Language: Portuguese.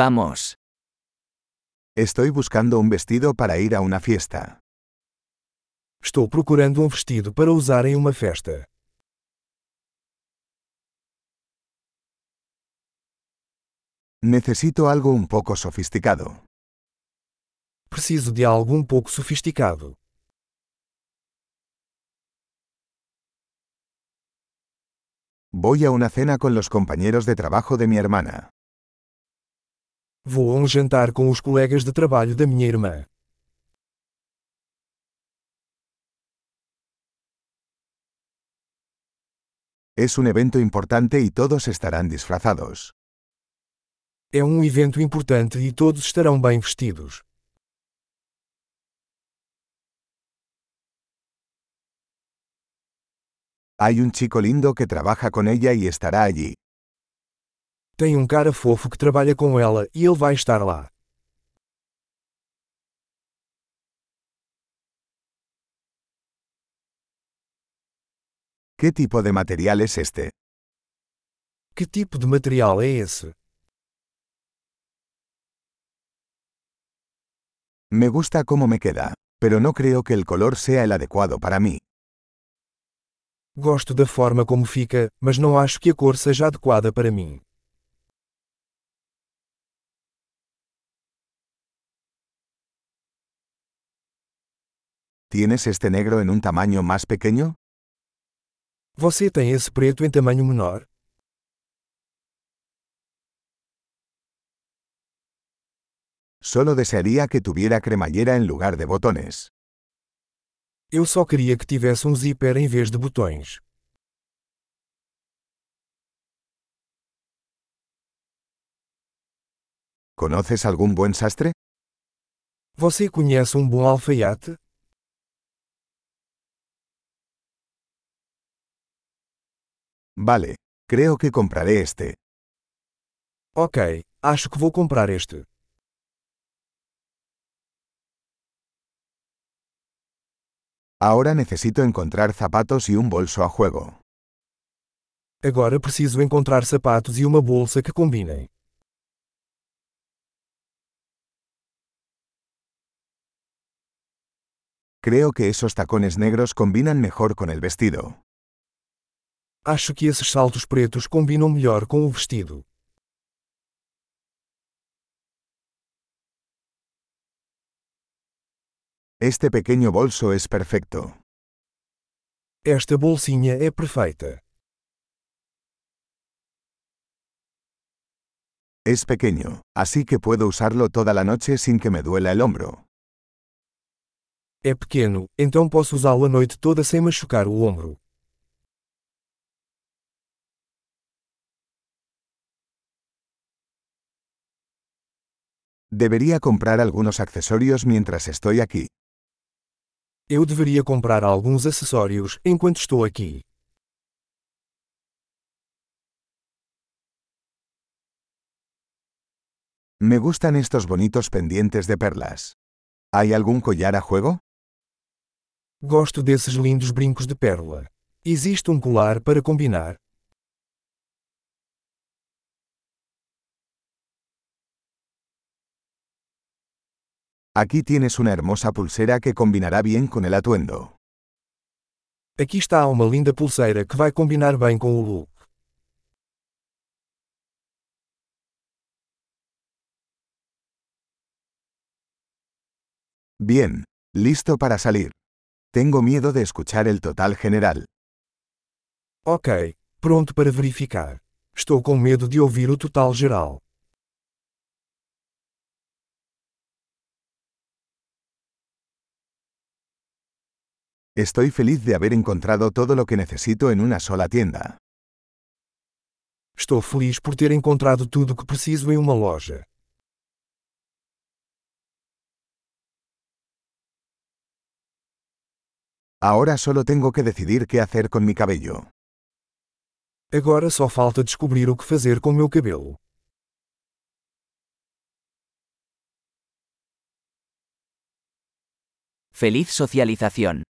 Vamos. Estoy buscando un vestido para ir a una fiesta. Estou procurando um vestido para usar em uma festa. Necesito algo un poco sofisticado. Preciso de algo um pouco sofisticado. Voy a una cena con los compañeros de trabajo de mi hermana. Vou a um jantar com os colegas de trabalho da minha irmã. Es un evento importante y todos estarán disfrazados. É um evento importante e todos estarão bem vestidos. Hay un chico lindo que trabaja con ella y estará allí. Tem um cara fofo que trabalha com ela e ele vai estar lá. ¿Qué tipo de material es este? Que tipo de material é esse? Me gusta cómo me queda, pero no creo que el color sea el adecuado para mí. Gosto da forma como fica, mas não acho que a cor seja adequada para mim. ¿Tienes este negro en un tamaño más pequeño? Você tem esse preto em tamanho menor? Solo desearía que tuviera cremallera en lugar de botones. Eu só queria que tivesse um zíper em vez de botões. ¿Conoces algún buen sastre? Você conhece um bom alfaiate? Vale, creo que compraré este. Ok, acho que vou comprar este. Ahora necesito encontrar zapatos y un bolso a juego. Agora preciso encontrar sapatos e uma bolsa que combinem. Creo que esos tacones negros combinan mejor con el vestido. Acho que esses saltos pretos combinam melhor com o vestido. Este pequeño bolso es perfecto. Esta bolsinha é perfeita. Es pequeño, así que puedo usarlo toda la noche sin que me duela el hombro. É pequeno, então posso usá-lo a noite toda sem machucar o ombro. Debería comprar algunos accesorios mientras estoy aquí. Eu deveria comprar alguns acessórios enquanto estou aqui. Me gustan estos bonitos pendientes de perlas. ¿Hay algún collar a juego? Gosto desses lindos brincos de pérola. Existe um colar para combinar? Aquí tienes una hermosa pulsera que combinará bien con el atuendo. Aqui está uma linda pulseira que vai combinar bem com o look. Bien, listo para salir. Tengo miedo de escuchar el total general. Ok, pronto para verificar. Estou com medo de ouvir o total geral. Estoy feliz de haber encontrado todo lo que necesito en una sola tienda. Estou feliz por ter encontrado tudo o que preciso em uma loja. Ahora solo tengo que decidir qué hacer con mi cabello. Agora só falta descobrir o que fazer com meu cabelo. Feliz socialización.